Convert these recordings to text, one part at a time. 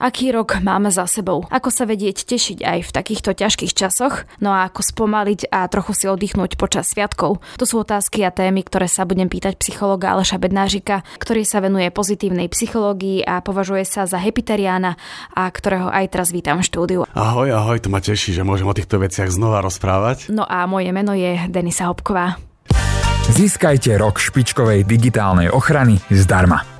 Aký rok máme za sebou? Ako sa vedieť tešiť aj v takýchto ťažkých časoch? No a ako spomaliť a trochu si oddychnúť počas sviatkov? To sú otázky a témy, ktoré sa budem pýtať psychologa Aleša Bednážika, ktorý sa venuje pozitívnej psychológii a považuje sa za hepiteriána a ktorého aj teraz vítam v štúdiu. Ahoj, ahoj, to ma teší, že môžem o týchto veciach znova rozprávať. No a moje meno je Denisa Hopková. Získajte rok špičkovej digitálnej ochrany zdarma.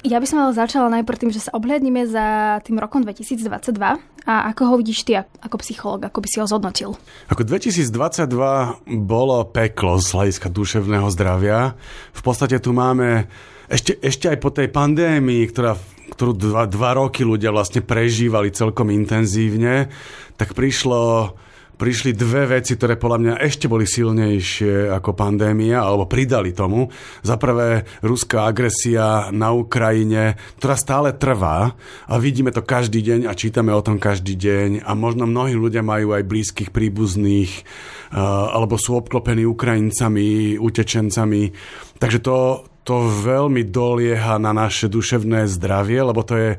Ja by som ale začala najprv tým, že sa obhľadníme za tým rokom 2022 a ako ho vidíš ty ako psychológ, ako by si ho zhodnotil? Ako 2022 bolo peklo z hľadiska duševného zdravia. V podstate tu máme ešte, ešte aj po tej pandémii, ktorá, ktorú dva, dva roky ľudia vlastne prežívali celkom intenzívne, tak prišlo prišli dve veci, ktoré podľa mňa ešte boli silnejšie ako pandémia, alebo pridali tomu. Za prvé, ruská agresia na Ukrajine, ktorá stále trvá a vidíme to každý deň a čítame o tom každý deň a možno mnohí ľudia majú aj blízkych príbuzných alebo sú obklopení Ukrajincami, utečencami. Takže to, to veľmi dolieha na naše duševné zdravie, lebo to je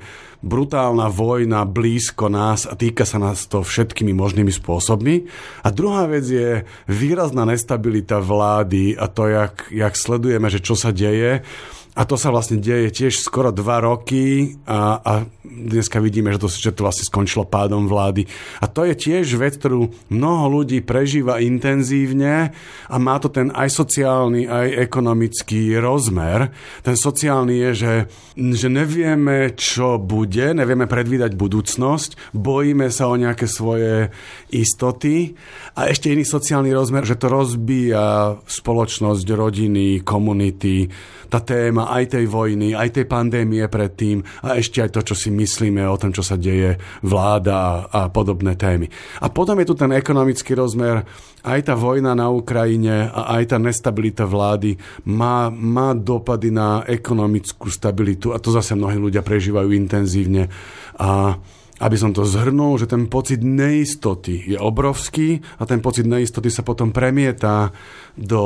brutálna vojna blízko nás a týka sa nás to všetkými možnými spôsobmi. A druhá vec je výrazná nestabilita vlády a to, jak, jak sledujeme, že čo sa deje. A to sa vlastne deje tiež skoro dva roky a, a dneska vidíme, že to, že to vlastne skončilo pádom vlády. A to je tiež vec, ktorú mnoho ľudí prežíva intenzívne a má to ten aj sociálny, aj ekonomický rozmer. Ten sociálny je, že, že nevieme, čo bude, nevieme predvídať budúcnosť, bojíme sa o nejaké svoje istoty a ešte iný sociálny rozmer, že to rozbíja spoločnosť, rodiny, komunity, tá téma aj tej vojny, aj tej pandémie predtým a ešte aj to, čo si myslíme o tom, čo sa deje, vláda a podobné témy. A potom je tu ten ekonomický rozmer, aj tá vojna na Ukrajine a aj tá nestabilita vlády má, má dopady na ekonomickú stabilitu a to zase mnohí ľudia prežívajú intenzívne. A aby som to zhrnul, že ten pocit neistoty je obrovský a ten pocit neistoty sa potom premieta do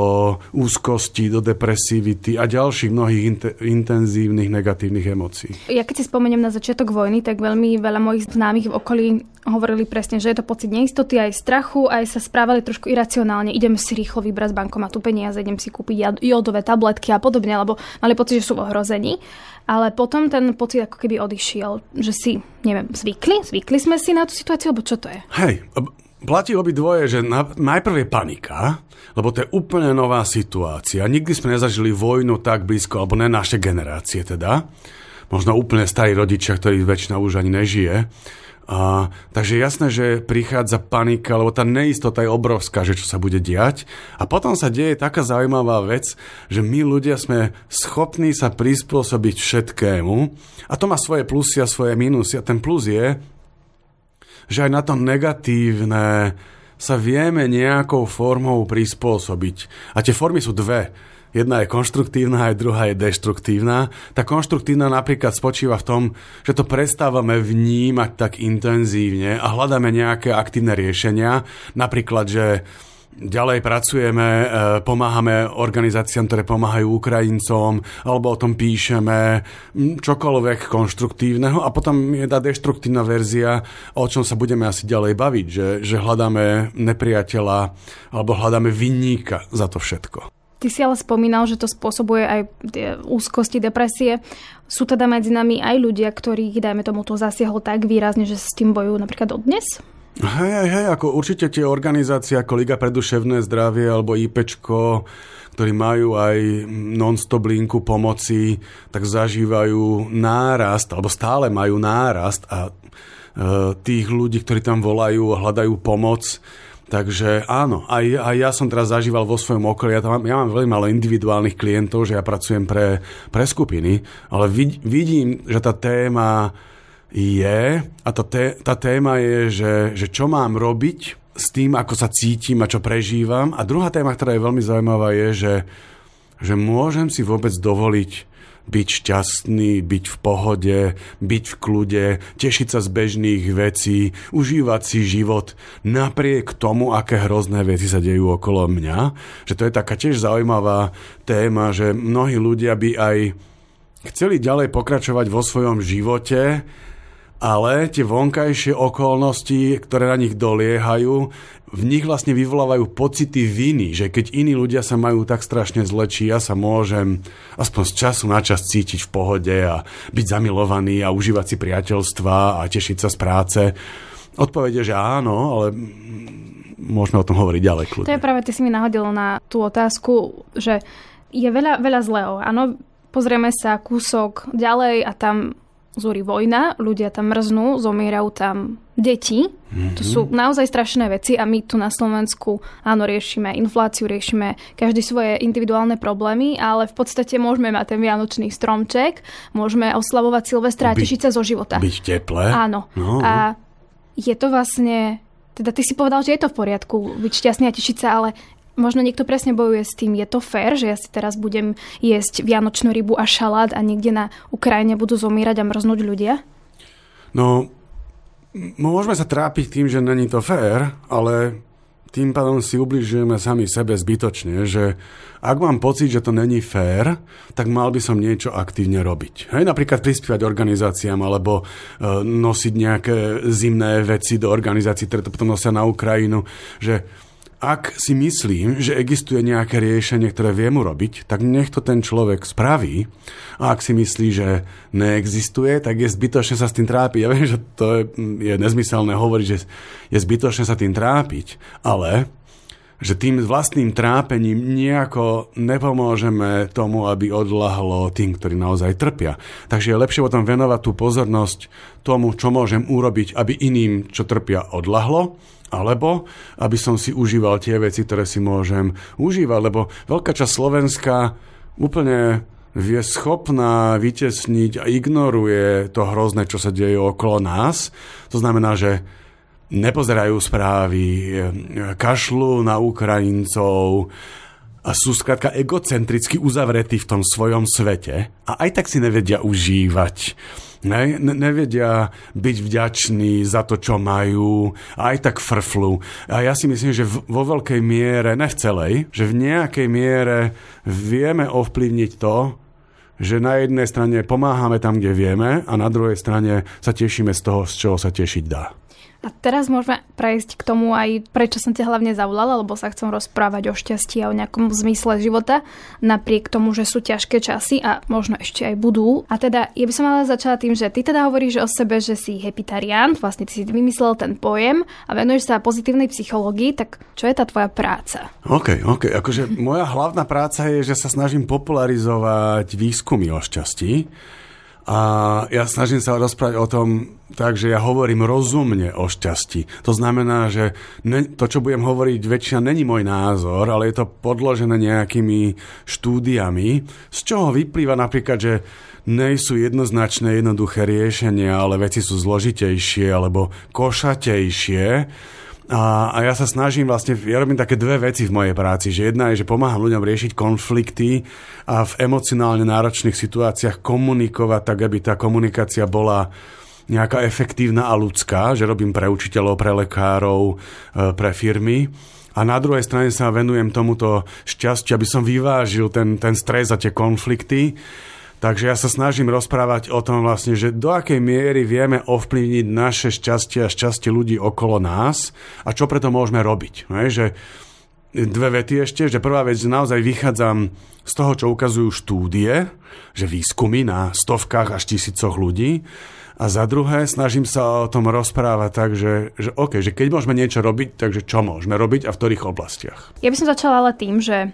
úzkosti, do depresivity a ďalších mnohých int- intenzívnych negatívnych emócií. Ja keď si spomeniem na začiatok vojny, tak veľmi veľa mojich známych v okolí hovorili presne, že je to pocit neistoty, aj strachu, aj sa správali trošku iracionálne. Idem si rýchlo vybrať z bankomatu peniaze, idem si kúpiť jodové tabletky a podobne, lebo mali pocit, že sú ohrození. Ale potom ten pocit ako keby odišiel, že si, neviem, zvykli? Zvykli sme si na tú situáciu, alebo čo to je? Hej, platí dvoje, že na, najprv je panika, lebo to je úplne nová situácia. Nikdy sme nezažili vojnu tak blízko, alebo ne naše generácie teda. Možno úplne starí rodičia, ktorí väčšina už ani nežije. A, takže jasné, že prichádza panika, lebo tá neistota je obrovská, že čo sa bude diať. A potom sa deje taká zaujímavá vec, že my ľudia sme schopní sa prispôsobiť všetkému. A to má svoje plusy a svoje minusy. A ten plus je, že aj na to negatívne sa vieme nejakou formou prispôsobiť. A tie formy sú dve Jedna je konštruktívna, aj druhá je deštruktívna. Tá konštruktívna napríklad spočíva v tom, že to prestávame vnímať tak intenzívne a hľadáme nejaké aktívne riešenia. Napríklad, že Ďalej pracujeme, e, pomáhame organizáciám, ktoré pomáhajú Ukrajincom, alebo o tom píšeme, čokoľvek konštruktívneho. A potom je tá deštruktívna verzia, o čom sa budeme asi ďalej baviť, že, že hľadáme nepriateľa alebo hľadáme vinníka za to všetko. Ty si ale spomínal, že to spôsobuje aj úzkosti, depresie. Sú teda medzi nami aj ľudia, ktorých, dajme tomu, to zasiahlo tak výrazne, že s tým bojujú napríklad dnes? Hej, hej, hej, ako určite tie organizácie ako Liga pre duševné zdravie alebo IPčko, ktorí majú aj non-stop linku pomoci, tak zažívajú nárast, alebo stále majú nárast a e, tých ľudí, ktorí tam volajú a hľadajú pomoc, Takže áno, aj, aj ja som teraz zažíval vo svojom okolí, ja, tam, ja mám veľmi malo individuálnych klientov, že ja pracujem pre, pre skupiny, ale vid, vidím, že tá téma je, a tá, té, tá téma je, že, že čo mám robiť s tým, ako sa cítim a čo prežívam. A druhá téma, ktorá je veľmi zaujímavá, je, že, že môžem si vôbec dovoliť byť šťastný, byť v pohode, byť v kľude, tešiť sa z bežných vecí, užívať si život napriek tomu, aké hrozné veci sa dejú okolo mňa. Že to je taká tiež zaujímavá téma, že mnohí ľudia by aj chceli ďalej pokračovať vo svojom živote, ale tie vonkajšie okolnosti, ktoré na nich doliehajú, v nich vlastne vyvolávajú pocity viny, že keď iní ľudia sa majú tak strašne zle, či ja sa môžem aspoň z času na čas cítiť v pohode a byť zamilovaný a užívať si priateľstva a tešiť sa z práce. Odpovede, že áno, ale môžeme o tom hovoriť ďalej. Kľudne. To je práve, ty si mi nahodil na tú otázku, že je veľa, veľa zlého. Áno, pozrieme sa kúsok ďalej a tam zúri vojna, ľudia tam mrznú, zomierajú tam deti. Mm-hmm. To sú naozaj strašné veci a my tu na Slovensku áno, riešime infláciu, riešime každý svoje individuálne problémy, ale v podstate môžeme mať ten vianočný stromček, môžeme oslavovať Silvestra a tešiť sa zo života. Byť teple. Áno. No. A je to vlastne teda ty si povedal, že je to v poriadku byť šťastný a tešiť sa, ale možno niekto presne bojuje s tým, je to fér, že ja si teraz budem jesť vianočnú rybu a šalát a niekde na Ukrajine budú zomírať a mrznúť ľudia? No, môžeme sa trápiť tým, že není to fér, ale tým pádom si ubližujeme sami sebe zbytočne, že ak mám pocit, že to není fér, tak mal by som niečo aktívne robiť. Hej, napríklad prispievať organizáciám alebo e, nosiť nejaké zimné veci do organizácií, ktoré to potom nosia na Ukrajinu, že ak si myslím, že existuje nejaké riešenie, ktoré viem urobiť, tak nech to ten človek spraví. A ak si myslí, že neexistuje, tak je zbytočné sa s tým trápiť. Ja viem, že to je, je nezmyselné hovoriť, že je zbytočné sa tým trápiť, ale že tým vlastným trápením nejako nepomôžeme tomu, aby odlahlo tým, ktorí naozaj trpia. Takže je lepšie potom venovať tú pozornosť tomu, čo môžem urobiť, aby iným, čo trpia, odlahlo alebo aby som si užíval tie veci, ktoré si môžem užívať, lebo veľká časť Slovenska úplne je schopná vytesniť a ignoruje to hrozné, čo sa deje okolo nás. To znamená, že nepozerajú správy, kašľú na Ukrajincov a sú skrátka egocentricky uzavretí v tom svojom svete a aj tak si nevedia užívať ne, ne, nevedia byť vďační za to, čo majú, aj tak frflu. A ja si myslím, že vo veľkej miere, ne v celej, že v nejakej miere vieme ovplyvniť to, že na jednej strane pomáhame tam, kde vieme a na druhej strane sa tešíme z toho, z čoho sa tešiť dá. A teraz môžeme prejsť k tomu aj, prečo som ťa hlavne zavolala, lebo sa chcem rozprávať o šťastí a o nejakom zmysle života, napriek tomu, že sú ťažké časy a možno ešte aj budú. A teda, ja by som ale začala tým, že ty teda hovoríš o sebe, že si hepitarián, vlastne ty si vymyslel ten pojem a venuješ sa pozitívnej psychológii, tak čo je tá tvoja práca? OK, OK. Akože moja hlavná práca je, že sa snažím popularizovať výskumy o šťastí a ja snažím sa rozprávať o tom tak, že ja hovorím rozumne o šťastí. To znamená, že ne, to, čo budem hovoriť, väčšina není môj názor, ale je to podložené nejakými štúdiami, z čoho vyplýva napríklad, že nejsú jednoznačné, jednoduché riešenia, ale veci sú zložitejšie alebo košatejšie a, a ja sa snažím vlastne, ja robím také dve veci v mojej práci, že jedna je, že pomáham ľuďom riešiť konflikty a v emocionálne náročných situáciách komunikovať tak, aby tá komunikácia bola nejaká efektívna a ľudská, že robím pre učiteľov, pre lekárov, e, pre firmy. A na druhej strane sa venujem tomuto šťastiu, aby som vyvážil ten, ten stres a tie konflikty Takže ja sa snažím rozprávať o tom vlastne, že do akej miery vieme ovplyvniť naše šťastie a šťastie ľudí okolo nás a čo preto môžeme robiť. Ne? Že dve vety ešte, že prvá vec, že naozaj vychádzam z toho, čo ukazujú štúdie, že výskumy na stovkách až tisícoch ľudí a za druhé, snažím sa o tom rozprávať tak, že, že OK, že keď môžeme niečo robiť, takže čo môžeme robiť a v ktorých oblastiach. Ja by som začala ale tým, že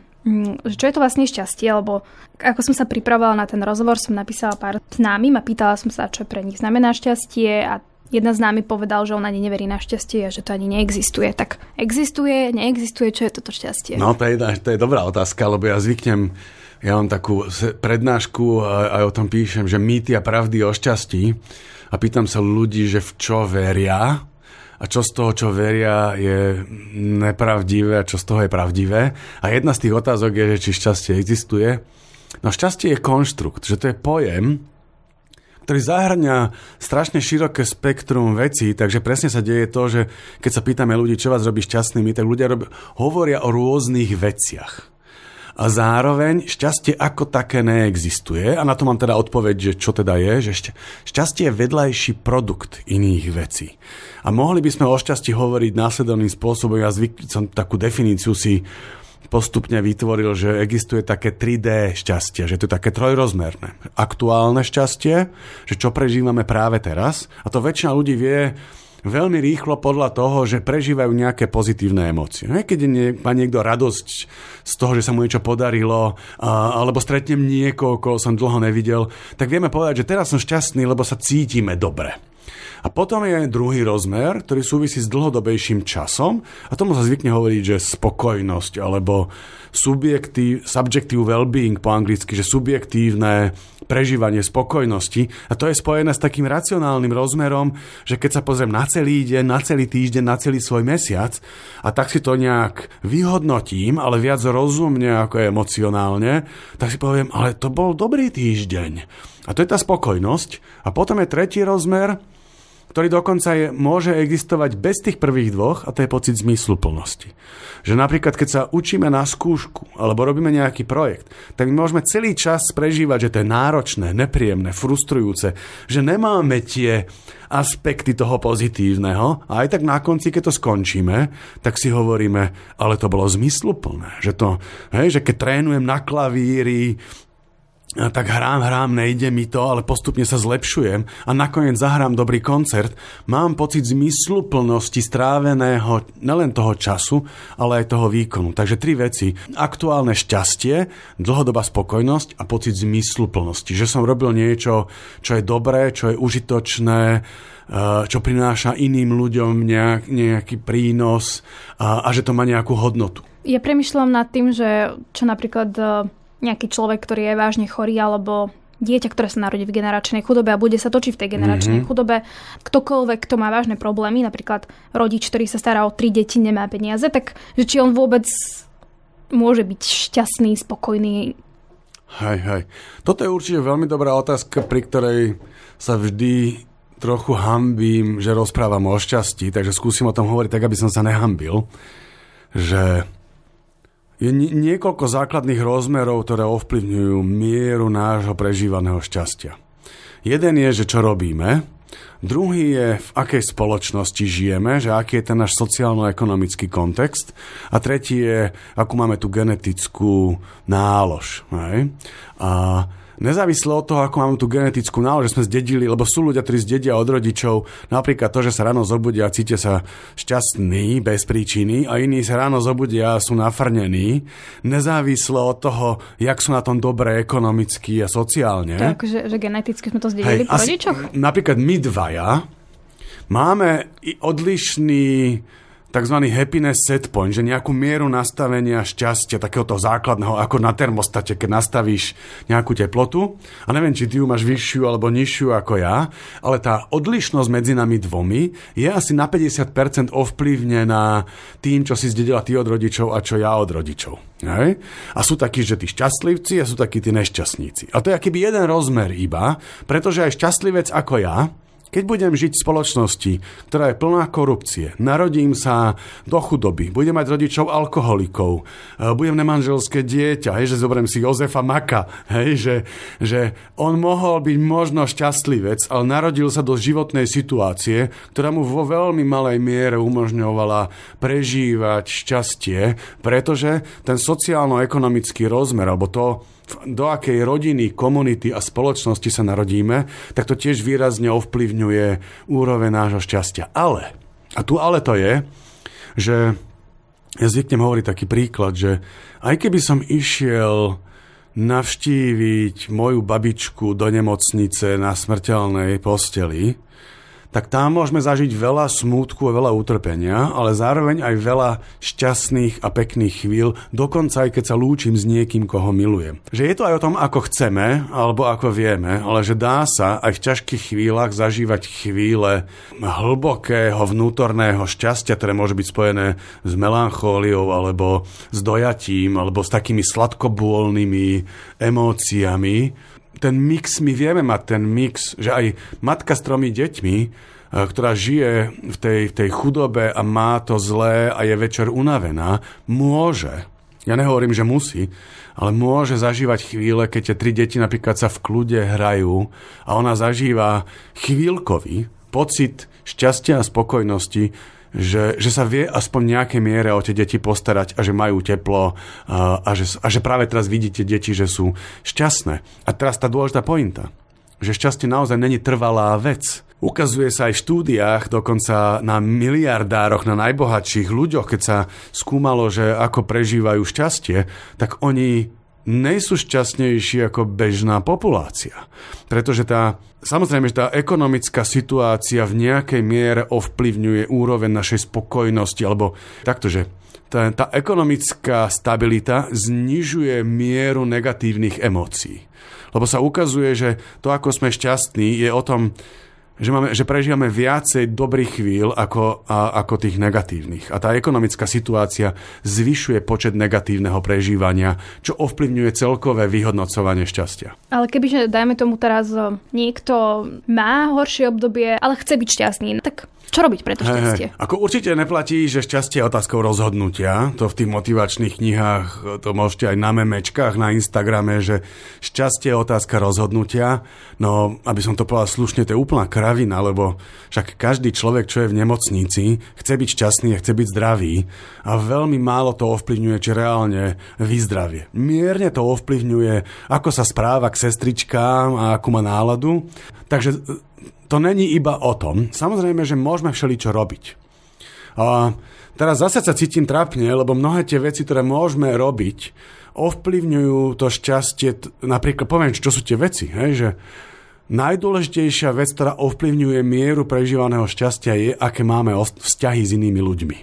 čo je to vlastne šťastie, lebo ako som sa pripravovala na ten rozhovor, som napísala pár známym a pýtala som sa, čo pre nich znamená šťastie a jedna z námi povedal, že on ani neverí na šťastie a že to ani neexistuje. Tak existuje, neexistuje, čo je toto šťastie? No to je, to je dobrá otázka, lebo ja zvyknem, ja mám takú prednášku a aj o tom píšem, že mýty a pravdy o šťastí. a pýtam sa ľudí, že v čo veria a čo z toho, čo veria, je nepravdivé a čo z toho je pravdivé. A jedna z tých otázok je, že či šťastie existuje. No šťastie je konštrukt, že to je pojem, ktorý zahrňa strašne široké spektrum vecí, takže presne sa deje to, že keď sa pýtame ľudí, čo vás robí šťastnými, tak ľudia rob- hovoria o rôznych veciach. A zároveň šťastie ako také neexistuje. A na to mám teda odpoveď, že čo teda je, že šťastie je vedľajší produkt iných vecí. A mohli by sme o šťastí hovoriť následovným spôsobom. Ja zvyk, som takú definíciu si postupne vytvoril, že existuje také 3D šťastie, že to je také trojrozmerné. Aktuálne šťastie, že čo prežívame práve teraz. A to väčšina ľudí vie veľmi rýchlo podľa toho, že prežívajú nejaké pozitívne emócie. Keď nie, má niekto radosť z toho, že sa mu niečo podarilo, alebo stretnem niekoho, koho som dlho nevidel, tak vieme povedať, že teraz som šťastný, lebo sa cítime dobre. A potom je druhý rozmer, ktorý súvisí s dlhodobejším časom a tomu sa zvykne hovoriť, že spokojnosť alebo subjektív, subjective well-being po anglicky, že subjektívne prežívanie spokojnosti. A to je spojené s takým racionálnym rozmerom, že keď sa pozriem na celý deň, na celý týždeň, na celý svoj mesiac a tak si to nejak vyhodnotím, ale viac rozumne ako emocionálne, tak si poviem, ale to bol dobrý týždeň. A to je tá spokojnosť. A potom je tretí rozmer, ktorý dokonca je, môže existovať bez tých prvých dvoch a to je pocit zmysluplnosti. Že napríklad, keď sa učíme na skúšku alebo robíme nejaký projekt, tak my môžeme celý čas prežívať, že to je náročné, nepríjemné, frustrujúce, že nemáme tie aspekty toho pozitívneho a aj tak na konci, keď to skončíme, tak si hovoríme, ale to bolo zmysluplné, že to, hej, že keď trénujem na klavíri, tak hrám, hrám, nejde mi to, ale postupne sa zlepšujem a nakoniec zahrám dobrý koncert, mám pocit zmysluplnosti stráveného nelen toho času, ale aj toho výkonu. Takže tri veci. Aktuálne šťastie, dlhodobá spokojnosť a pocit zmysluplnosti. Že som robil niečo, čo je dobré, čo je užitočné, eh, čo prináša iným ľuďom nejak, nejaký prínos a, a že to má nejakú hodnotu. Ja premyšľam nad tým, že čo napríklad eh, nejaký človek, ktorý je vážne chorý alebo dieťa, ktoré sa narodí v generačnej chudobe a bude sa točiť v tej generačnej mm-hmm. chudobe, ktokoľvek, kto má vážne problémy, napríklad rodič, ktorý sa stará o tri deti, nemá peniaze, tak že či on vôbec môže byť šťastný, spokojný. Hej, hej. Toto je určite veľmi dobrá otázka, pri ktorej sa vždy trochu hambím, že rozprávam o šťastí, takže skúsim o tom hovoriť tak, aby som sa nehambil, že je niekoľko základných rozmerov, ktoré ovplyvňujú mieru nášho prežívaného šťastia. Jeden je, že čo robíme, druhý je, v akej spoločnosti žijeme, že aký je ten náš sociálno-ekonomický kontext a tretí je, akú máme tú genetickú nálož. Hej? A nezávisle od toho, ako máme tú genetickú nálož, že sme zdedili, lebo sú ľudia, ktorí zdedia od rodičov, napríklad to, že sa ráno zobudia a cítia sa šťastní bez príčiny a iní sa ráno zobudia a sú nafrnení, nezávisle od toho, jak sú na tom dobre ekonomicky a sociálne. To akože, že geneticky sme to zdedili Hej, po rodičoch? Napríklad my dvaja máme odlišný tzv. happiness set point, že nejakú mieru nastavenia šťastia, takéhoto základného, ako na termostate, keď nastavíš nejakú teplotu. A neviem, či ty ju máš vyššiu alebo nižšiu ako ja, ale tá odlišnosť medzi nami dvomi je asi na 50% ovplyvnená tým, čo si zdedila ty od rodičov a čo ja od rodičov. Hej? A sú takí, že tí šťastlivci a sú takí tí nešťastníci. A to je akýby jeden rozmer iba, pretože aj šťastlivec ako ja, keď budem žiť v spoločnosti, ktorá je plná korupcie, narodím sa do chudoby, budem mať rodičov alkoholikov, e, budem nemanželské dieťa, hej, že zoberiem si Jozefa Maka, hej, že, že on mohol byť možno šťastlivec, ale narodil sa do životnej situácie, ktorá mu vo veľmi malej miere umožňovala prežívať šťastie, pretože ten sociálno-ekonomický rozmer, alebo to, do akej rodiny, komunity a spoločnosti sa narodíme, tak to tiež výrazne ovplyvňuje úroveň nášho šťastia. Ale, a tu ale to je, že ja zvyknem hovoriť taký príklad, že aj keby som išiel navštíviť moju babičku do nemocnice na smrteľnej posteli, tak tam môžeme zažiť veľa smútku a veľa utrpenia, ale zároveň aj veľa šťastných a pekných chvíľ, dokonca aj keď sa lúčim s niekým, koho milujem. Že je to aj o tom, ako chceme, alebo ako vieme, ale že dá sa aj v ťažkých chvíľach zažívať chvíle hlbokého vnútorného šťastia, ktoré môže byť spojené s melanchóliou, alebo s dojatím, alebo s takými sladkobôlnymi emóciami, ten mix, my vieme mať ten mix, že aj matka s tromi deťmi, e, ktorá žije v tej, v tej chudobe a má to zlé a je večer unavená, môže, ja nehovorím, že musí, ale môže zažívať chvíle, keď tie tri deti napríklad sa v kľude hrajú a ona zažíva chvíľkový pocit šťastia a spokojnosti, že, že sa vie aspoň nejaké miere o tie deti postarať a že majú teplo a, a, že, a že práve teraz vidíte deti, že sú šťastné. A teraz tá dôležitá pointa, že šťastie naozaj není trvalá vec. Ukazuje sa aj v štúdiách, dokonca na miliardároch, na najbohatších ľuďoch, keď sa skúmalo, že ako prežívajú šťastie, tak oni nejsú šťastnejší ako bežná populácia. Pretože tá, samozrejme, že tá ekonomická situácia v nejakej miere ovplyvňuje úroveň našej spokojnosti, alebo takto, že tá, tá ekonomická stabilita znižuje mieru negatívnych emócií. Lebo sa ukazuje, že to, ako sme šťastní, je o tom, že, máme, že prežívame viacej dobrých chvíľ ako, a, ako tých negatívnych. A tá ekonomická situácia zvyšuje počet negatívneho prežívania, čo ovplyvňuje celkové vyhodnocovanie šťastia. Ale kebyže, dajme tomu teraz, niekto má horšie obdobie, ale chce byť šťastný, tak čo robiť pre to šťastie? Hey, ako určite neplatí, že šťastie je otázkou rozhodnutia. To v tých motivačných knihách, to môžete aj na memečkách, na Instagrame, že šťastie je otázka rozhodnutia. No, aby som to povedal slušne, to je úplná kravina, lebo však každý človek, čo je v nemocnici, chce byť šťastný a chce byť zdravý a veľmi málo to ovplyvňuje, či reálne vyzdravie. Mierne to ovplyvňuje, ako sa správa k sestričkám a akú má náladu. Takže to není iba o tom. Samozrejme, že môžeme všeličo robiť. A teraz zase sa cítim trápne, lebo mnohé tie veci, ktoré môžeme robiť, ovplyvňujú to šťastie. Napríklad poviem, čo sú tie veci. Hej, že najdôležitejšia vec, ktorá ovplyvňuje mieru prežívaného šťastia je, aké máme vzťahy s inými ľuďmi.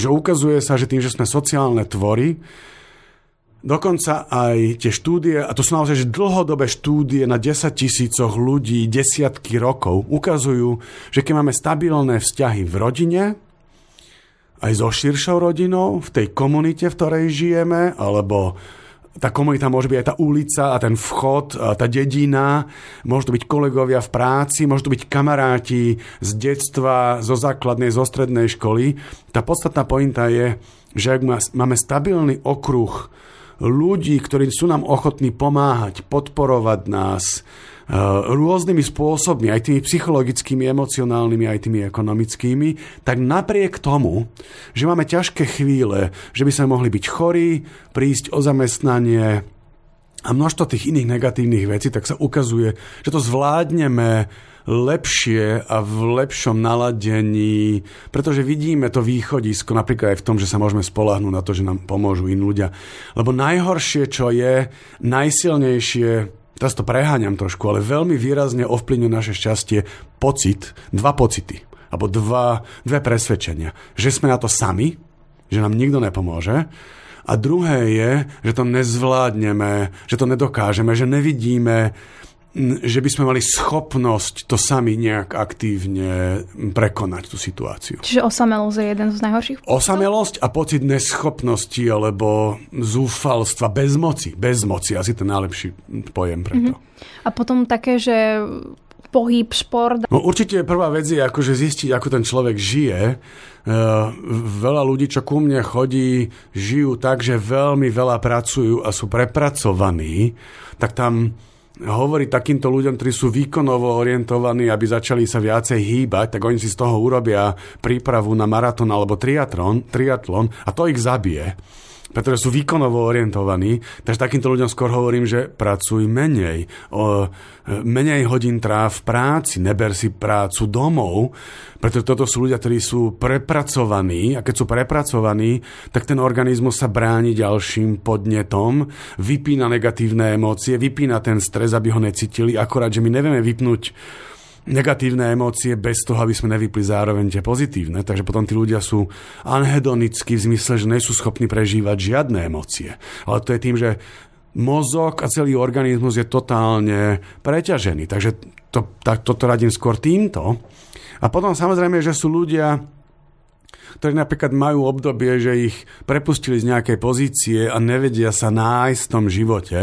Že ukazuje sa, že tým, že sme sociálne tvory, Dokonca aj tie štúdie, a to sú naozaj že dlhodobé štúdie na 10 tisícoch ľudí, desiatky rokov, ukazujú, že keď máme stabilné vzťahy v rodine, aj so širšou rodinou, v tej komunite, v ktorej žijeme, alebo tá komunita môže byť aj tá ulica a ten vchod, a tá dedina, môžu to byť kolegovia v práci, môžu to byť kamaráti z detstva, zo základnej, zo strednej školy. Tá podstatná pointa je, že ak máme stabilný okruh ľudí, ktorí sú nám ochotní pomáhať, podporovať nás e, rôznymi spôsobmi, aj tými psychologickými, emocionálnymi, aj tými ekonomickými, tak napriek tomu, že máme ťažké chvíle, že by sme mohli byť chorí, prísť o zamestnanie, a množstvo tých iných negatívnych vecí, tak sa ukazuje, že to zvládneme lepšie a v lepšom naladení, pretože vidíme to východisko napríklad aj v tom, že sa môžeme spolahnúť na to, že nám pomôžu iní ľudia. Lebo najhoršie, čo je, najsilnejšie, teraz to preháňam trošku, ale veľmi výrazne ovplyvňuje naše šťastie pocit, dva pocity, alebo dva, dve presvedčenia. Že sme na to sami, že nám nikto nepomôže, a druhé je, že to nezvládneme, že to nedokážeme, že nevidíme že by sme mali schopnosť to sami nejak aktívne prekonať tú situáciu. Čiže osamelosť je jeden z najhorších? Osamelosť a pocit neschopnosti alebo zúfalstva, bezmoci. Bezmoci, asi ten najlepší pojem preto. Mm-hmm. A potom také, že pohyb, šport? No určite prvá vec je akože zistiť, ako ten človek žije. Uh, veľa ľudí, čo ku mne chodí, žijú tak, že veľmi veľa pracujú a sú prepracovaní, tak tam hovorí takýmto ľuďom, ktorí sú výkonovo orientovaní, aby začali sa viacej hýbať, tak oni si z toho urobia prípravu na maratón alebo triatlon, triatlon a to ich zabije pretože sú výkonovo orientovaní, takže takýmto ľuďom skôr hovorím, že pracuj menej. O, menej hodín tráv v práci, neber si prácu domov, pretože toto sú ľudia, ktorí sú prepracovaní a keď sú prepracovaní, tak ten organizmus sa bráni ďalším podnetom, vypína negatívne emócie, vypína ten stres, aby ho necítili, akorát, že my nevieme vypnúť negatívne emócie bez toho, aby sme nevypli zároveň tie pozitívne. Takže potom tí ľudia sú anhedonickí v zmysle, že nie sú schopní prežívať žiadne emócie. Ale to je tým, že mozog a celý organizmus je totálne preťažený. Takže to, tak, toto radím skôr týmto. A potom samozrejme, že sú ľudia, ktorí napríklad majú obdobie, že ich prepustili z nejakej pozície a nevedia sa nájsť v tom živote,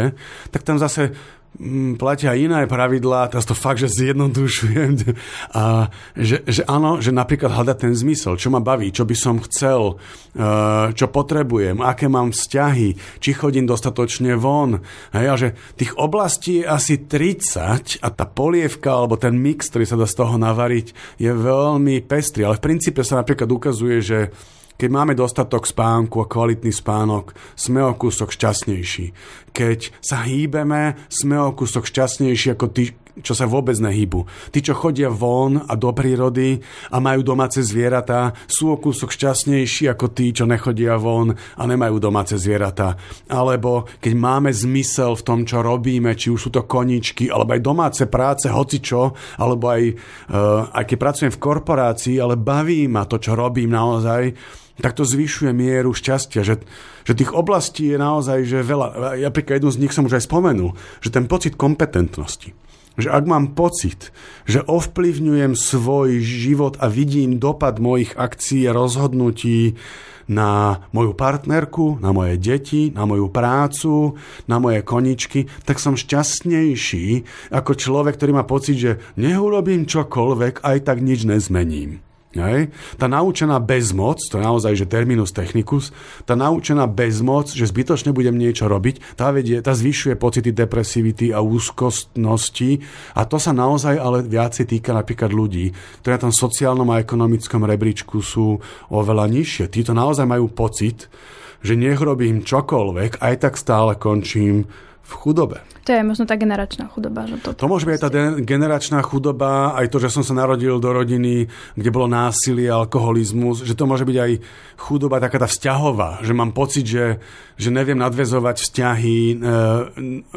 tak tam zase platia iné pravidlá, teraz to fakt, že zjednodušujem, a že, že áno, že napríklad hľadať ten zmysel, čo ma baví, čo by som chcel, eh, čo potrebujem, aké mám vzťahy, či chodím dostatočne von. Hej, a že tých oblastí je asi 30 a tá polievka alebo ten mix, ktorý sa dá z toho navariť, je veľmi pestrý. Ale v princípe sa napríklad ukazuje, že keď máme dostatok spánku a kvalitný spánok, sme o kúsok šťastnejší. Keď sa hýbeme, sme o kúsok šťastnejší ako tí, čo sa vôbec nehýbu. Tí, čo chodia von a do prírody a majú domáce zvieratá, sú o kúsok šťastnejší ako tí, čo nechodia von a nemajú domáce zvieratá. Alebo keď máme zmysel v tom, čo robíme, či už sú to koničky, alebo aj domáce práce, hocičo, alebo aj, uh, aj keď pracujem v korporácii, ale baví ma to, čo robím naozaj, tak to zvyšuje mieru šťastia, že, že tých oblastí je naozaj že veľa. Ja pri jednu z nich som už aj spomenul, že ten pocit kompetentnosti. Že ak mám pocit, že ovplyvňujem svoj život a vidím dopad mojich akcií a rozhodnutí na moju partnerku, na moje deti, na moju prácu, na moje koničky, tak som šťastnejší ako človek, ktorý má pocit, že neurobím čokoľvek, aj tak nič nezmením. Hej. Tá naučená bezmoc, to je naozaj, že terminus technicus, tá naučená bezmoc, že zbytočne budem niečo robiť, tá, vedie, tá zvyšuje pocity depresivity a úzkostnosti a to sa naozaj ale viacej týka napríklad ľudí, ktorí na tom sociálnom a ekonomickom rebríčku sú oveľa nižšie. Títo naozaj majú pocit, že nech robím čokoľvek, aj tak stále končím v chudobe. To je možno tá generačná chudoba. Že to, to môže byť aj tá generačná chudoba, aj to, že som sa narodil do rodiny, kde bolo násilie, alkoholizmus, že to môže byť aj chudoba taká tá vzťahová, že mám pocit, že, že neviem nadvezovať vzťahy, e,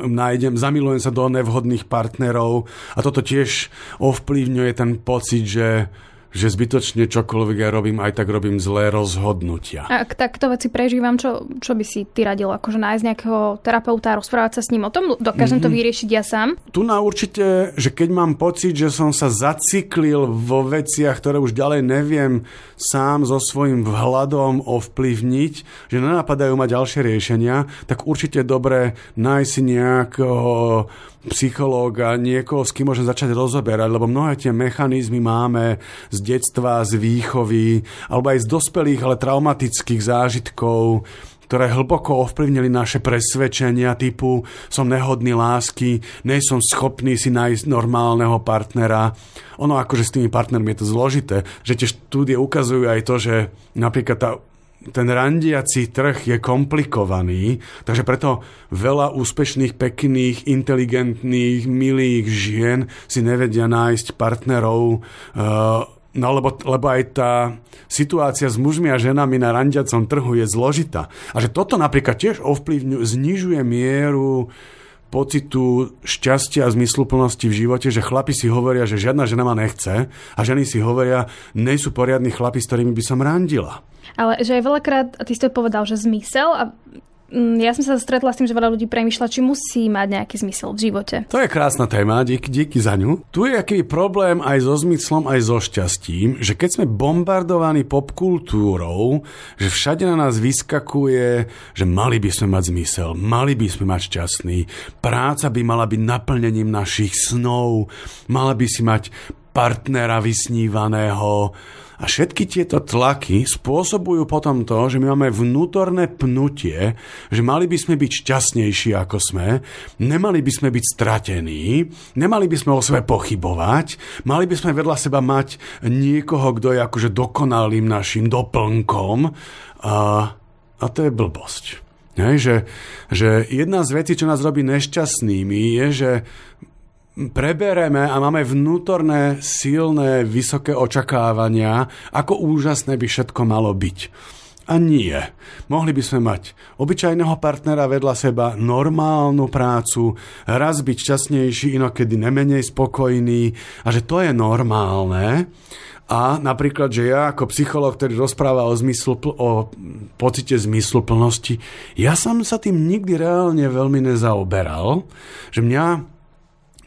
nájdem, zamilujem sa do nevhodných partnerov a toto tiež ovplyvňuje ten pocit, že že zbytočne čokoľvek ja robím, aj tak robím zlé rozhodnutia. A ak takto veci prežívam, čo, čo by si ty radil? Akože nájsť nejakého terapeuta, rozprávať sa s ním o tom? Dokážem mm-hmm. to mhm. vyriešiť ja sám? Tu na určite, že keď mám pocit, že som sa zaciklil vo veciach, ktoré už ďalej neviem sám so svojím vhľadom ovplyvniť, že nenapadajú ma ďalšie riešenia, tak určite je dobré nájsť si nejakého psychológa, niekoho, s kým môžem začať rozoberať, lebo mnohé tie mechanizmy máme z detstva, z výchovy, alebo aj z dospelých, ale traumatických zážitkov, ktoré hlboko ovplyvnili naše presvedčenia typu som nehodný lásky, nej som schopný si nájsť normálneho partnera. Ono akože s tými partnermi je to zložité, že tie štúdie ukazujú aj to, že napríklad tá ten randiaci trh je komplikovaný, takže preto veľa úspešných, pekných, inteligentných, milých žien si nevedia nájsť partnerov, uh, no lebo, lebo aj tá situácia s mužmi a ženami na randiacom trhu je zložitá. A že toto napríklad tiež ovplyvňuje, znižuje mieru pocitu šťastia a zmysluplnosti v živote, že chlapi si hovoria, že žiadna žena ma nechce a ženy si hovoria, nejsú poriadni chlapi, s ktorými by som randila. Ale že aj veľakrát, ty si to povedal, že zmysel a ja som sa stretla s tým, že veľa ľudí premyšľa, či musí mať nejaký zmysel v živote. To je krásna téma, díky, díky za ňu. Tu je aký problém aj so zmyslom, aj so šťastím, že keď sme bombardovaní popkultúrou, že všade na nás vyskakuje, že mali by sme mať zmysel, mali by sme mať šťastný, práca by mala byť naplnením našich snov, mala by si mať partnera vysnívaného, a všetky tieto tlaky spôsobujú potom to, že my máme vnútorné pnutie, že mali by sme byť šťastnejší ako sme, nemali by sme byť stratení, nemali by sme o sebe pochybovať, mali by sme vedľa seba mať niekoho, kto je akože dokonalým našim doplnkom a, a to je blbosť. Hej, že, že jedna z vecí, čo nás robí nešťastnými, je, že prebereme a máme vnútorné, silné, vysoké očakávania, ako úžasné by všetko malo byť. a nie. Mohli by sme mať obyčajného partnera vedľa seba, normálnu prácu, raz byť šťastnejší, inokedy nemenej spokojný a že to je normálne. A napríklad, že ja ako psycholog, ktorý rozpráva o, zmysl, o pocite zmysluplnosti, ja som sa tým nikdy reálne veľmi nezaoberal, že mňa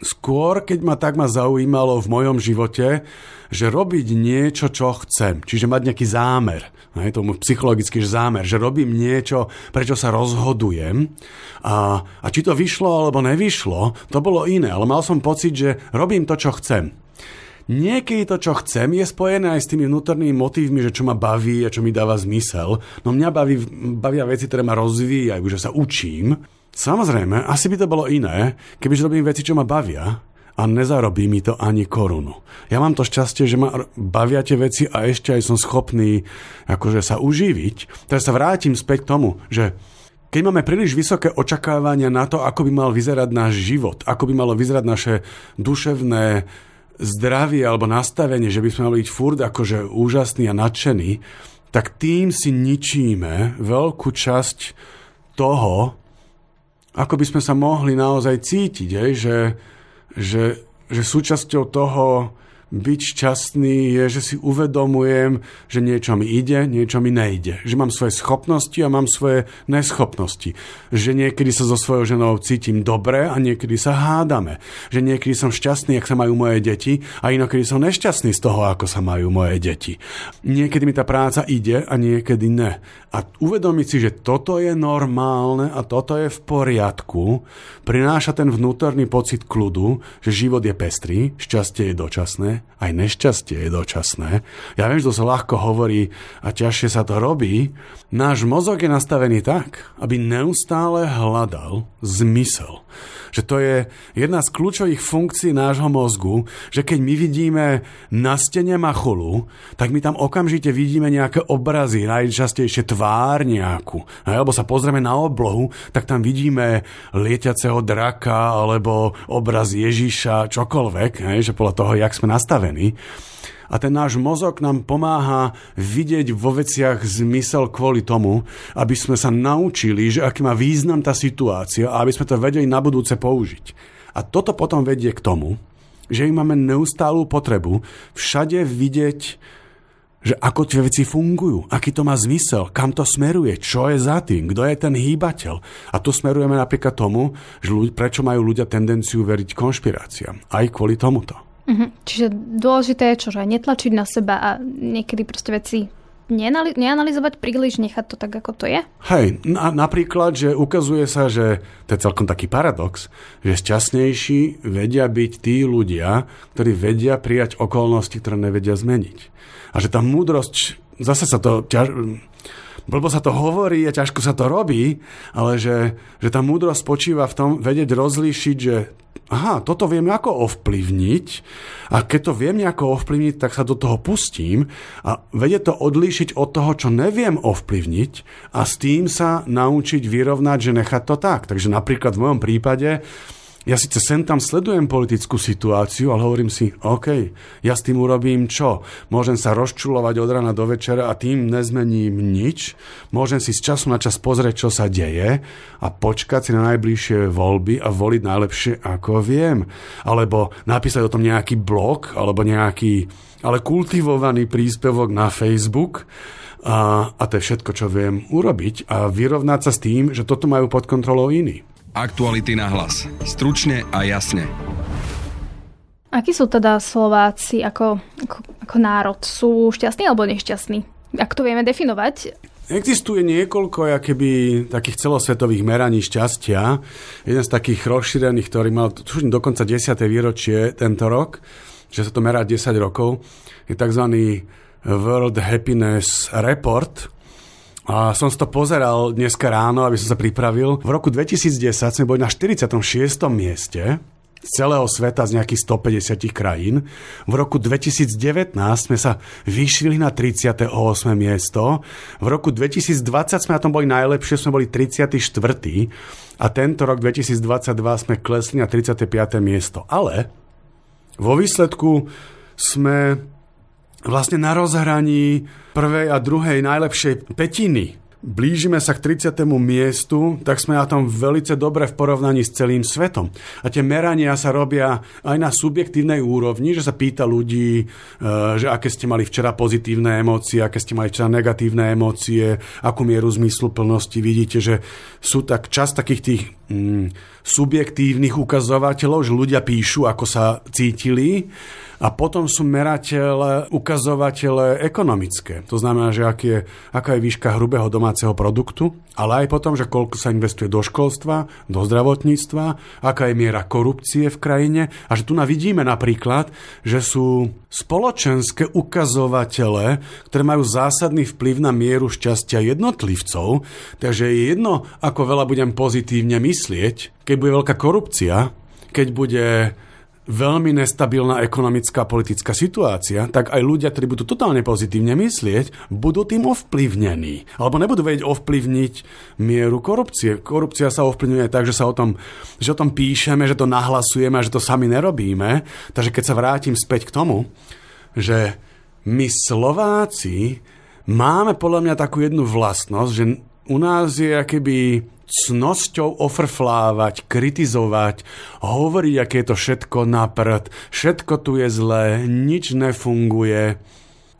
skôr, keď ma tak ma zaujímalo v mojom živote, že robiť niečo, čo chcem, čiže mať nejaký zámer, je tomu psychologický zámer, že robím niečo, prečo sa rozhodujem a, a či to vyšlo alebo nevyšlo, to bolo iné, ale mal som pocit, že robím to, čo chcem. Niekedy to, čo chcem, je spojené aj s tými vnútornými motívmi, že čo ma baví a čo mi dáva zmysel. No mňa baví, bavia veci, ktoré ma rozvíjajú, že sa učím. Samozrejme, asi by to bolo iné, kebyže robím veci, čo ma bavia a nezarobí mi to ani korunu. Ja mám to šťastie, že ma bavia tie veci a ešte aj som schopný akože sa uživiť. Teraz sa vrátim späť k tomu, že keď máme príliš vysoké očakávania na to, ako by mal vyzerať náš život, ako by malo vyzerať naše duševné zdravie alebo nastavenie, že by sme mali byť furt akože úžasný a nadšený, tak tým si ničíme veľkú časť toho, ako by sme sa mohli naozaj cítiť, že, že, že súčasťou toho byť šťastný je, že si uvedomujem, že niečo mi ide, niečo mi nejde. Že mám svoje schopnosti a mám svoje neschopnosti. Že niekedy sa so svojou ženou cítim dobre a niekedy sa hádame. Že niekedy som šťastný, ak sa majú moje deti a inokedy som nešťastný z toho, ako sa majú moje deti. Niekedy mi tá práca ide a niekedy ne. A uvedomiť si, že toto je normálne a toto je v poriadku, prináša ten vnútorný pocit kľudu, že život je pestrý, šťastie je dočasné aj nešťastie je dočasné. Ja viem, že to sa ľahko hovorí a ťažšie sa to robí. Náš mozog je nastavený tak, aby neustále hľadal zmysel. Že to je jedna z kľúčových funkcií nášho mozgu, že keď my vidíme na stene machulu, tak my tam okamžite vidíme nejaké obrazy, najčastejšie tvár nejakú. Alebo sa pozrieme na oblohu, tak tam vidíme lietiaceho draka alebo obraz Ježiša, čokoľvek, že podľa toho, jak sme nastavení. A ten náš mozog nám pomáha vidieť vo veciach zmysel kvôli tomu, aby sme sa naučili, že aký má význam tá situácia a aby sme to vedeli na budúce použiť. A toto potom vedie k tomu, že my máme neustálú potrebu všade vidieť, že ako tie veci fungujú, aký to má zmysel, kam to smeruje, čo je za tým, kto je ten hýbateľ. A tu smerujeme napríklad tomu, že ľudia, prečo majú ľudia tendenciu veriť konšpiráciám. Aj kvôli tomuto. Mm-hmm. Čiže dôležité je čo, že netlačiť na seba a niekedy proste veci neanali- neanalizovať príliš, nechať to tak, ako to je? Hej, na, napríklad, že ukazuje sa, že to je celkom taký paradox, že šťastnejší vedia byť tí ľudia, ktorí vedia prijať okolnosti, ktoré nevedia zmeniť. A že tá múdrosť, zase sa to ťaž, blbo sa to hovorí a ťažko sa to robí, ale že, že tá múdrosť spočíva v tom vedieť rozlíšiť, že aha, toto viem ako ovplyvniť a keď to viem nejako ovplyvniť, tak sa do toho pustím a vedie to odlíšiť od toho, čo neviem ovplyvniť a s tým sa naučiť vyrovnať, že nechať to tak. Takže napríklad v mojom prípade ja síce sem tam sledujem politickú situáciu, ale hovorím si, OK, ja s tým urobím čo? Môžem sa rozčulovať od rana do večera a tým nezmením nič. Môžem si z času na čas pozrieť, čo sa deje a počkať si na najbližšie voľby a voliť najlepšie, ako viem. Alebo napísať o tom nejaký blog, alebo nejaký ale kultivovaný príspevok na Facebook a, a to je všetko, čo viem urobiť a vyrovnať sa s tým, že toto majú pod kontrolou iní. Aktuality na hlas. Stručne a jasne. Akí sú teda Slováci ako, ako, ako národ? Sú šťastní alebo nešťastní? Ak to vieme definovať? Existuje niekoľko keby, takých celosvetových meraní šťastia. Jeden z takých rozšírených, ktorý mal tuším, dokonca 10. výročie tento rok, že sa to merá 10 rokov, je tzv. World Happiness Report, a som si to pozeral dneska ráno, aby som sa pripravil. V roku 2010 sme boli na 46. mieste z celého sveta z nejakých 150 krajín. V roku 2019 sme sa vyšili na 38. miesto. V roku 2020 sme na tom boli najlepšie, sme boli 34. A tento rok 2022 sme klesli na 35. miesto. Ale vo výsledku sme vlastne na rozhraní prvej a druhej najlepšej petiny blížime sa k 30. miestu, tak sme na tom veľmi dobre v porovnaní s celým svetom. A tie merania sa robia aj na subjektívnej úrovni, že sa pýta ľudí, e, že aké ste mali včera pozitívne emócie, aké ste mali včera negatívne emócie, akú mieru zmysluplnosti. Vidíte, že sú tak čas takých tých subjektívnych ukazovateľov, že ľudia píšu, ako sa cítili a potom sú merateľe, ukazovatele ekonomické. To znamená, že aký je, aká je výška hrubého domáceho produktu, ale aj potom, že koľko sa investuje do školstva, do zdravotníctva, aká je miera korupcie v krajine a že tu na vidíme napríklad, že sú spoločenské ukazovatele, ktoré majú zásadný vplyv na mieru šťastia jednotlivcov, takže je jedno, ako veľa budem pozitívne myslieť, keď bude veľká korupcia, keď bude veľmi nestabilná ekonomická politická situácia, tak aj ľudia, ktorí budú totálne pozitívne myslieť, budú tým ovplyvnení. Alebo nebudú vedieť ovplyvniť mieru korupcie. Korupcia sa ovplyvňuje tak, že sa o tom, že o tom píšeme, že to nahlasujeme a že to sami nerobíme. Takže keď sa vrátim späť k tomu, že my Slováci máme podľa mňa takú jednu vlastnosť, že u nás je akéby cnosťou ofrflávať, kritizovať, hovoriť, aké je to všetko na prd, všetko tu je zlé, nič nefunguje.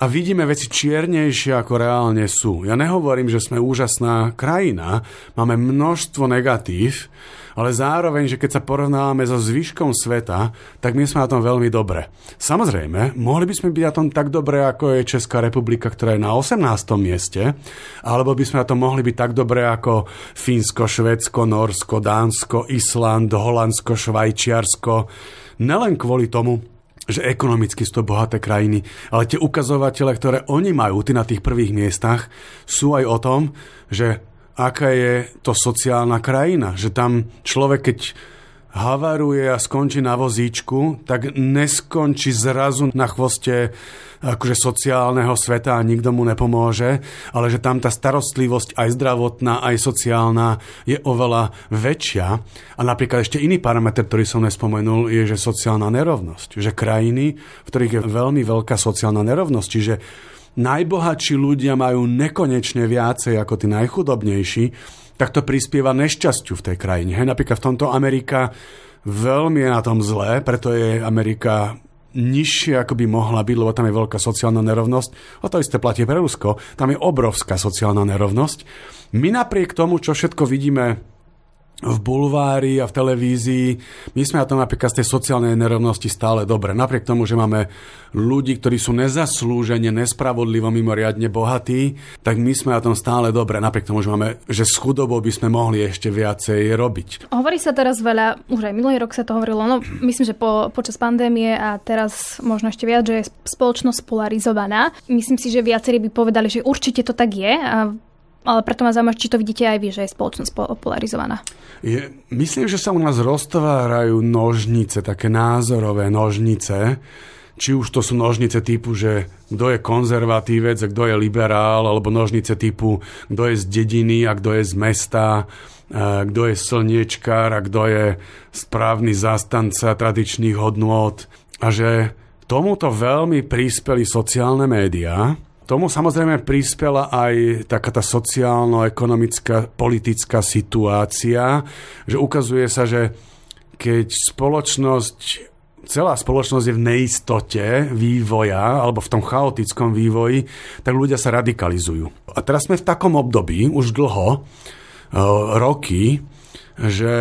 A vidíme veci čiernejšie, ako reálne sú. Ja nehovorím, že sme úžasná krajina, máme množstvo negatív, ale zároveň, že keď sa porovnávame so zvyškom sveta, tak my sme na tom veľmi dobre. Samozrejme, mohli by sme byť na tom tak dobre, ako je Česká republika, ktorá je na 18. mieste, alebo by sme na tom mohli byť tak dobre ako Fínsko, Švedsko, Norsko, Dánsko, Island, Holandsko, Švajčiarsko. Nelen kvôli tomu, že ekonomicky sú to bohaté krajiny, ale tie ukazovatele, ktoré oni majú, ty na tých prvých miestach, sú aj o tom, že aká je to sociálna krajina. Že tam človek, keď havaruje a skončí na vozíčku, tak neskončí zrazu na chvoste akože sociálneho sveta a nikto mu nepomôže, ale že tam tá starostlivosť aj zdravotná, aj sociálna je oveľa väčšia. A napríklad ešte iný parameter, ktorý som nespomenul, je, že sociálna nerovnosť. Že krajiny, v ktorých je veľmi veľká sociálna nerovnosť, čiže najbohatší ľudia majú nekonečne viacej ako tí najchudobnejší, tak to prispieva nešťastiu v tej krajine. Hej, napríklad v tomto Amerika veľmi je na tom zlé, preto je Amerika nižšie, ako by mohla byť, lebo tam je veľká sociálna nerovnosť. A to isté platí pre Rusko. Tam je obrovská sociálna nerovnosť. My napriek tomu, čo všetko vidíme v bulvári a v televízii. My sme na tom napríklad z tej sociálnej nerovnosti stále dobre. Napriek tomu, že máme ľudí, ktorí sú nezaslúžene, nespravodlivo, mimoriadne bohatí, tak my sme na tom stále dobre. Napriek tomu, že, máme, že s chudobou by sme mohli ešte viacej robiť. Hovorí sa teraz veľa, už aj minulý rok sa to hovorilo, no myslím, že po, počas pandémie a teraz možno ešte viac, že je spoločnosť polarizovaná. Myslím si, že viacerí by povedali, že určite to tak je a ale preto ma zaujíma, či to vidíte aj vy, že je spoločnosť polarizovaná. Je, myslím, že sa u nás roztvárajú nožnice, také názorové nožnice, či už to sú nožnice typu, že kto je konzervatívec a kto je liberál, alebo nožnice typu, kto je z dediny a kto je z mesta, kto je slniečkár a kto je správny zastanca tradičných hodnôt. A že tomuto veľmi prispeli sociálne médiá, Tomu samozrejme prispela aj taká tá sociálno-ekonomická politická situácia, že ukazuje sa, že keď spoločnosť celá spoločnosť je v neistote vývoja alebo v tom chaotickom vývoji, tak ľudia sa radikalizujú. A teraz sme v takom období, už dlho, e, roky, že,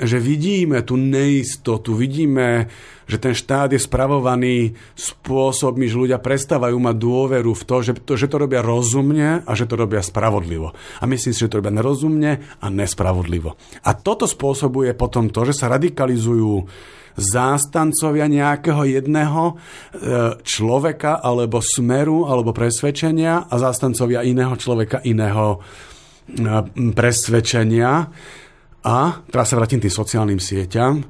že vidíme tú neistotu, vidíme, že ten štát je spravovaný spôsobmi, že ľudia prestávajú mať dôveru v to že, to, že to robia rozumne a že to robia spravodlivo. A myslím si, že to robia nerozumne a nespravodlivo. A toto spôsobuje potom to, že sa radikalizujú zástancovia nejakého jedného e, človeka alebo smeru alebo presvedčenia a zástancovia iného človeka, iného e, presvedčenia a teraz sa vrátim tým sociálnym sieťam,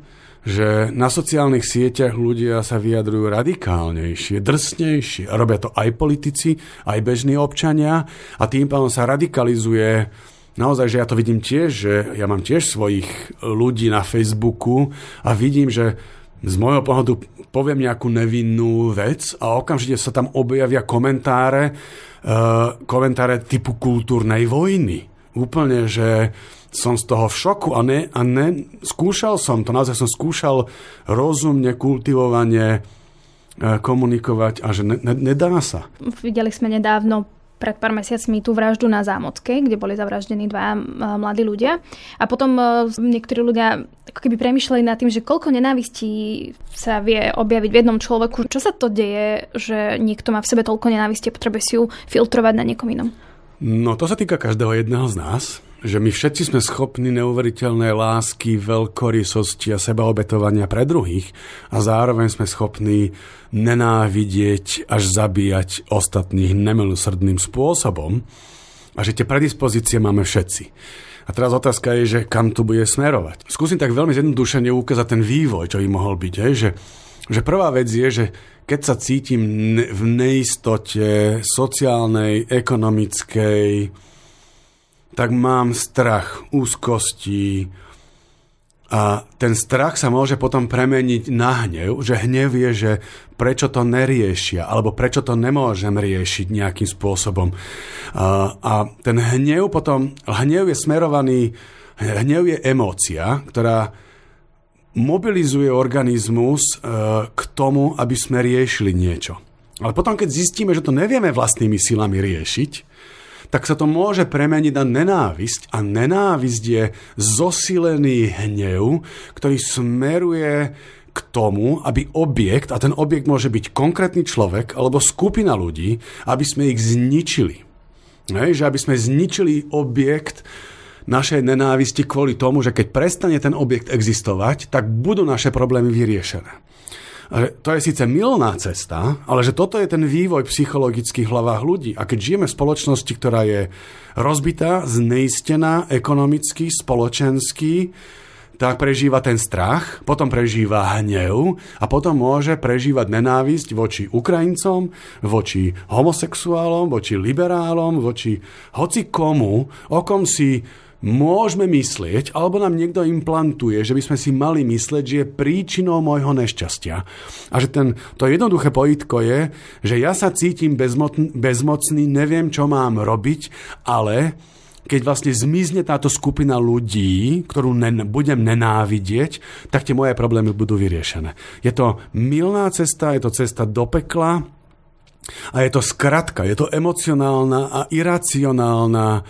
že na sociálnych sieťach ľudia sa vyjadrujú radikálnejšie, drsnejšie. Robia to aj politici, aj bežní občania a tým pádom sa radikalizuje naozaj, že ja to vidím tiež, že ja mám tiež svojich ľudí na Facebooku a vidím, že z môjho pohľadu poviem nejakú nevinnú vec a okamžite sa tam objavia komentáre, uh, komentáre typu kultúrnej vojny. Úplne, že som z toho v šoku a, ne, a ne, skúšal som to, naozaj som skúšal rozumne, kultivovanie uh, komunikovať a že ne, ne, nedá sa. Videli sme nedávno pred pár mesiacmi tú vraždu na Zámocke, kde boli zavraždení dva mladí ľudia. A potom e, niektorí ľudia ako keby premyšľali nad tým, že koľko nenávistí sa vie objaviť v jednom človeku. Čo sa to deje, že niekto má v sebe toľko nenávisti a potrebuje si ju filtrovať na niekom inom? No to sa týka každého jedného z nás že my všetci sme schopní neuveriteľnej lásky, veľkorysosti a sebaobetovania pre druhých a zároveň sme schopní nenávidieť až zabíjať ostatných nemilosrdným spôsobom a že tie predispozície máme všetci. A teraz otázka je, že kam tu bude smerovať. Skúsim tak veľmi zjednodušene ukázať ten vývoj, čo by mohol byť. Hej? Že, že prvá vec je, že keď sa cítim v neistote sociálnej, ekonomickej, tak mám strach, úzkosti a ten strach sa môže potom premeniť na hnev, že hnev je, že prečo to neriešia, alebo prečo to nemôžem riešiť nejakým spôsobom. A, a ten hnev potom, hnev je smerovaný, hnev je emócia, ktorá mobilizuje organizmus e, k tomu, aby sme riešili niečo. Ale potom, keď zistíme, že to nevieme vlastnými silami riešiť, tak sa to môže premeniť na nenávisť a nenávisť je zosilený hnev, ktorý smeruje k tomu, aby objekt, a ten objekt môže byť konkrétny človek alebo skupina ľudí, aby sme ich zničili. Hej, že aby sme zničili objekt našej nenávisti kvôli tomu, že keď prestane ten objekt existovať, tak budú naše problémy vyriešené to je síce milná cesta, ale že toto je ten vývoj psychologických hlavách ľudí. A keď žijeme v spoločnosti, ktorá je rozbitá, zneistená ekonomicky, spoločensky, tak prežíva ten strach, potom prežíva hnev a potom môže prežívať nenávisť voči Ukrajincom, voči homosexuálom, voči liberálom, voči hoci komu, o kom si môžeme myslieť, alebo nám niekto implantuje, že by sme si mali myslieť, že je príčinou môjho nešťastia. A že ten, to jednoduché pojitko je, že ja sa cítim bezmocný, neviem, čo mám robiť, ale keď vlastne zmizne táto skupina ľudí, ktorú nen- budem nenávidieť, tak tie moje problémy budú vyriešené. Je to milná cesta, je to cesta do pekla a je to skratka, je to emocionálna a iracionálna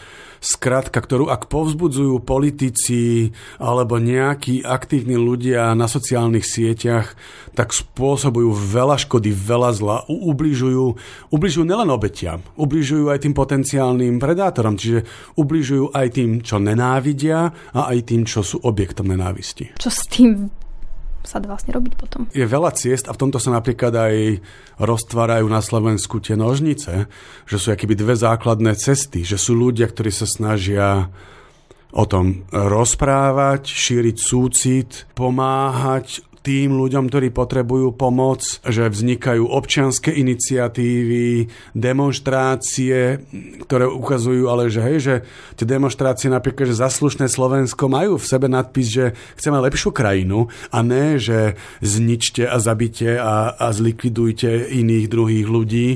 skratka, ktorú ak povzbudzujú politici alebo nejakí aktívni ľudia na sociálnych sieťach, tak spôsobujú veľa škody, veľa zla, ubližujú, ubližujú nelen obetiam, ubližujú aj tým potenciálnym predátorom, čiže ubližujú aj tým, čo nenávidia a aj tým, čo sú objektom nenávisti. Čo s tým sa dá vlastne robiť potom. Je veľa ciest a v tomto sa napríklad aj roztvárajú na Slovensku tie nožnice, že sú akéby dve základné cesty, že sú ľudia, ktorí sa snažia o tom rozprávať, šíriť súcit, pomáhať tým ľuďom, ktorí potrebujú pomoc, že vznikajú občianské iniciatívy, demonstrácie, ktoré ukazujú ale, že hej, že tie demonstrácie napríklad, že zaslušné Slovensko majú v sebe nadpis, že chceme lepšiu krajinu a ne, že zničte a zabite a, a zlikvidujte iných druhých ľudí.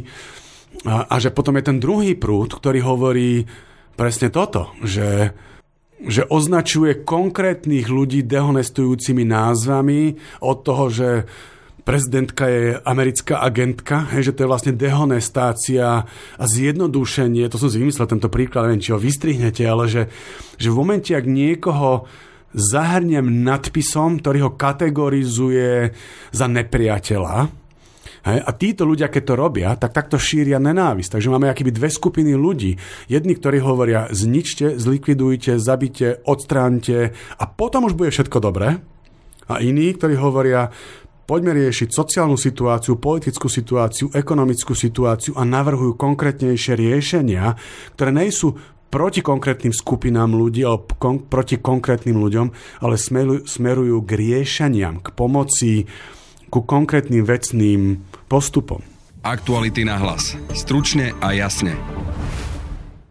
A, a že potom je ten druhý prúd, ktorý hovorí presne toto, že že označuje konkrétnych ľudí dehonestujúcimi názvami od toho, že prezidentka je americká agentka, hej, že to je vlastne dehonestácia a zjednodušenie, to som si vymyslel tento príklad, neviem, či ho vystrihnete, ale že, že v momente, ak niekoho zahrnem nadpisom, ktorý ho kategorizuje za nepriateľa, Hej? A títo ľudia, keď to robia, tak takto šíria nenávisť. Takže máme akýby dve skupiny ľudí. Jedni, ktorí hovoria zničte, zlikvidujte, zabite, odstránte a potom už bude všetko dobré. A iní, ktorí hovoria poďme riešiť sociálnu situáciu, politickú situáciu, ekonomickú situáciu a navrhujú konkrétnejšie riešenia, ktoré nejsú proti konkrétnym skupinám ľudí alebo kon- proti konkrétnym ľuďom, ale smerujú, k riešeniam, k pomoci, ku konkrétnym vecným postupom. Aktuality na hlas. Stručne a jasne.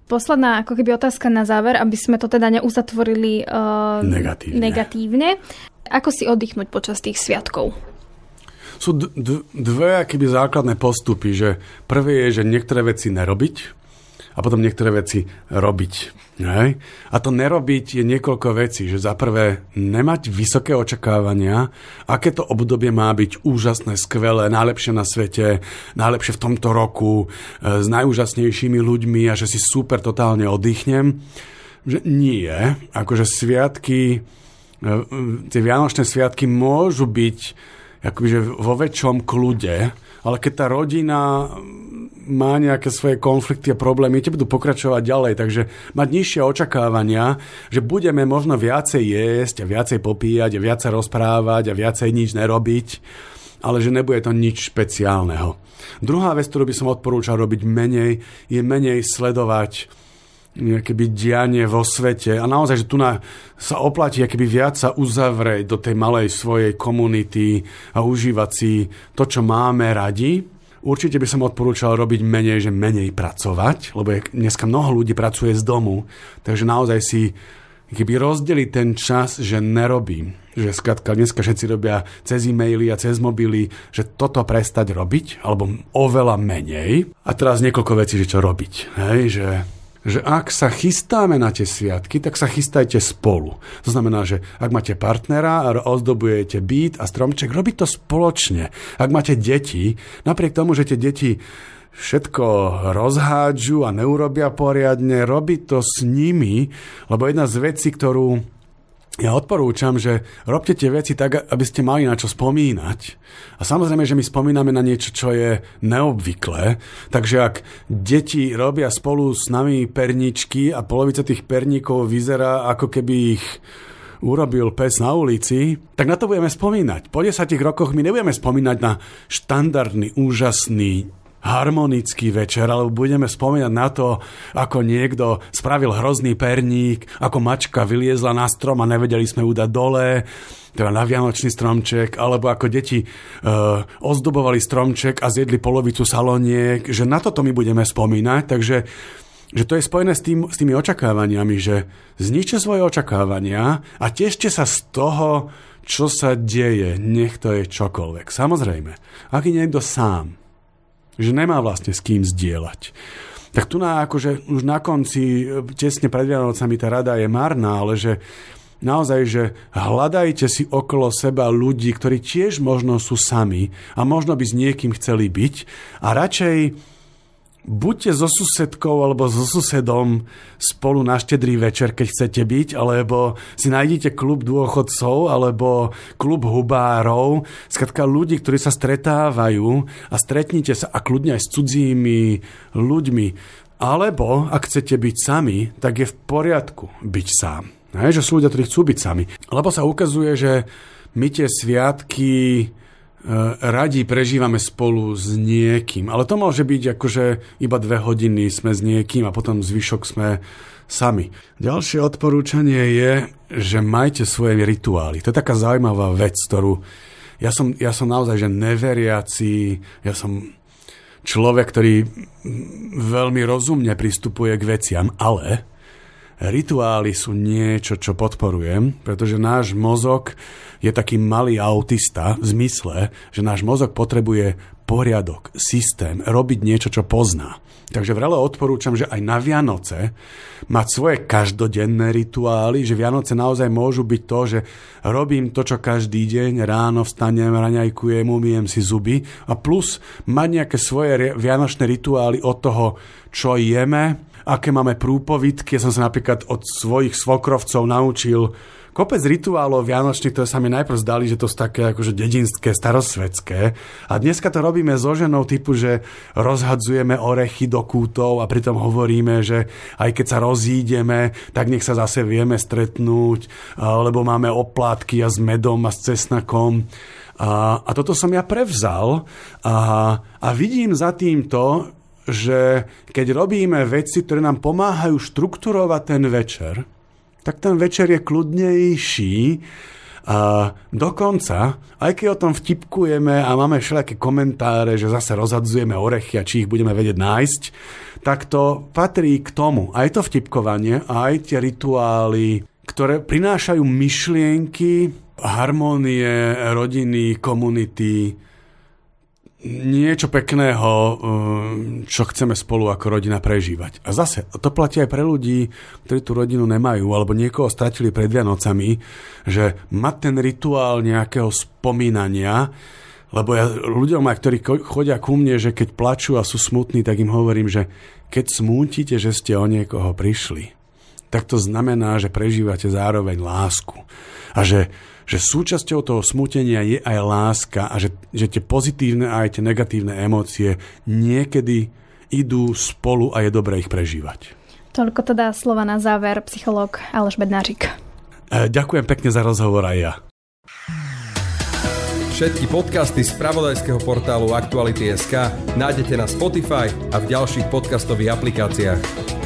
Posledná ako keby otázka na záver, aby sme to teda neuzatvorili uh, negatívne. negatívne. Ako si oddychnúť počas tých sviatkov? Sú d- d- dve akýby základné postupy, že prvé je, že niektoré veci nerobiť a potom niektoré veci robiť. Hej? A to nerobiť je niekoľko vecí, že za prvé nemať vysoké očakávania, aké to obdobie má byť úžasné, skvelé, najlepšie na svete, najlepšie v tomto roku, e, s najúžasnejšími ľuďmi a že si super totálne oddychnem. Že nie, akože sviatky E, tie Vianočné sviatky môžu byť akože vo väčšom kľude, ale keď tá rodina má nejaké svoje konflikty a problémy, tie budú pokračovať ďalej, takže mať nižšie očakávania, že budeme možno viacej jesť a viacej popíjať a viacej rozprávať a viacej nič nerobiť, ale že nebude to nič špeciálneho. Druhá vec, ktorú by som odporúčal robiť menej, je menej sledovať keby dianie vo svete a naozaj, že tu na, sa oplatí keby viac sa uzavrieť do tej malej svojej komunity a užívať si to, čo máme radi. Určite by som odporúčal robiť menej, že menej pracovať, lebo dneska mnoho ľudí pracuje z domu, takže naozaj si keby rozdeli ten čas, že nerobím. Že skratka, dneska všetci robia cez e-maily a cez mobily, že toto prestať robiť, alebo oveľa menej. A teraz niekoľko vecí, že čo robiť. Hej, že že ak sa chystáme na tie sviatky, tak sa chystajte spolu. To znamená, že ak máte partnera a ozdobujete byt a stromček, robiť to spoločne. Ak máte deti, napriek tomu, že tie deti všetko rozhádžu a neurobia poriadne, robiť to s nimi, lebo jedna z vecí, ktorú ja odporúčam, že robte tie veci tak, aby ste mali na čo spomínať. A samozrejme, že my spomíname na niečo, čo je neobvyklé. Takže ak deti robia spolu s nami perničky a polovica tých perníkov vyzerá, ako keby ich urobil pes na ulici, tak na to budeme spomínať. Po 10 rokoch my nebudeme spomínať na štandardný, úžasný, harmonický večer, alebo budeme spomínať na to, ako niekto spravil hrozný perník, ako mačka vyliezla na strom a nevedeli sme ju dať dole, teda na vianočný stromček, alebo ako deti e, ozdobovali stromček a zjedli polovicu saloniek, že na toto my budeme spomínať, takže že to je spojené s, tým, s tými očakávaniami, že zničte svoje očakávania a tešte sa z toho, čo sa deje, nech to je čokoľvek. Samozrejme, ak je niekto sám, že nemá vlastne s kým zdieľať. Tak tu na, akože už na konci, tesne pred Vianocami tá rada je marná, ale že naozaj, že hľadajte si okolo seba ľudí, ktorí tiež možno sú sami a možno by s niekým chceli byť a radšej buďte so susedkou alebo so susedom spolu na štedrý večer, keď chcete byť, alebo si nájdete klub dôchodcov alebo klub hubárov, skratka ľudí, ktorí sa stretávajú a stretnite sa a kľudne aj s cudzími ľuďmi. Alebo, ak chcete byť sami, tak je v poriadku byť sám. Hej, že sú ľudia, ktorí chcú byť sami. Lebo sa ukazuje, že my tie sviatky radi prežívame spolu s niekým. Ale to môže byť akože iba dve hodiny sme s niekým a potom zvyšok sme sami. Ďalšie odporúčanie je, že majte svoje rituály. To je taká zaujímavá vec, ktorú ja som, ja som naozaj že neveriaci, ja som človek, ktorý veľmi rozumne pristupuje k veciam, ale rituály sú niečo, čo podporujem, pretože náš mozog je taký malý autista v zmysle, že náš mozog potrebuje poriadok, systém, robiť niečo, čo pozná. Takže vrele odporúčam, že aj na Vianoce mať svoje každodenné rituály, že Vianoce naozaj môžu byť to, že robím to, čo každý deň, ráno vstanem, raňajkujem, umiem si zuby a plus mať nejaké svoje vianočné rituály od toho, čo jeme, aké máme prúpovidky. Ja som sa napríklad od svojich svokrovcov naučil kopec rituálov vianočných, ktoré sa mi najprv zdali, že to sú také akože dedinské, starosvedské. A dneska to robíme so ženou typu, že rozhadzujeme orechy do kútov a pritom hovoríme, že aj keď sa rozídeme, tak nech sa zase vieme stretnúť, lebo máme oplátky a s medom a s cesnakom. A, a toto som ja prevzal a, a vidím za týmto, že keď robíme veci, ktoré nám pomáhajú štrukturovať ten večer, tak ten večer je kľudnejší a dokonca, aj keď o tom vtipkujeme a máme všelijaké komentáre, že zase rozhadzujeme orechy a či ich budeme vedieť nájsť, tak to patrí k tomu. Aj to vtipkovanie, aj tie rituály, ktoré prinášajú myšlienky, harmónie, rodiny, komunity, niečo pekného, um, čo chceme spolu ako rodina prežívať. A zase, to platí aj pre ľudí, ktorí tú rodinu nemajú, alebo niekoho stratili pred Vianocami, že mať ten rituál nejakého spomínania, lebo ja ľuďom, aj ktorí chodia ku mne, že keď plačú a sú smutní, tak im hovorím, že keď smútite, že ste o niekoho prišli, tak to znamená, že prežívate zároveň lásku. A že že súčasťou toho smutenia je aj láska a že, že tie pozitívne a aj tie negatívne emócie niekedy idú spolu a je dobré ich prežívať. Toľko teda slova na záver, psychológ Aleš Bednářik. E, ďakujem pekne za rozhovor aj ja. Všetky podcasty z pravodajského portálu Aktuality.sk nájdete na Spotify a v ďalších podcastových aplikáciách.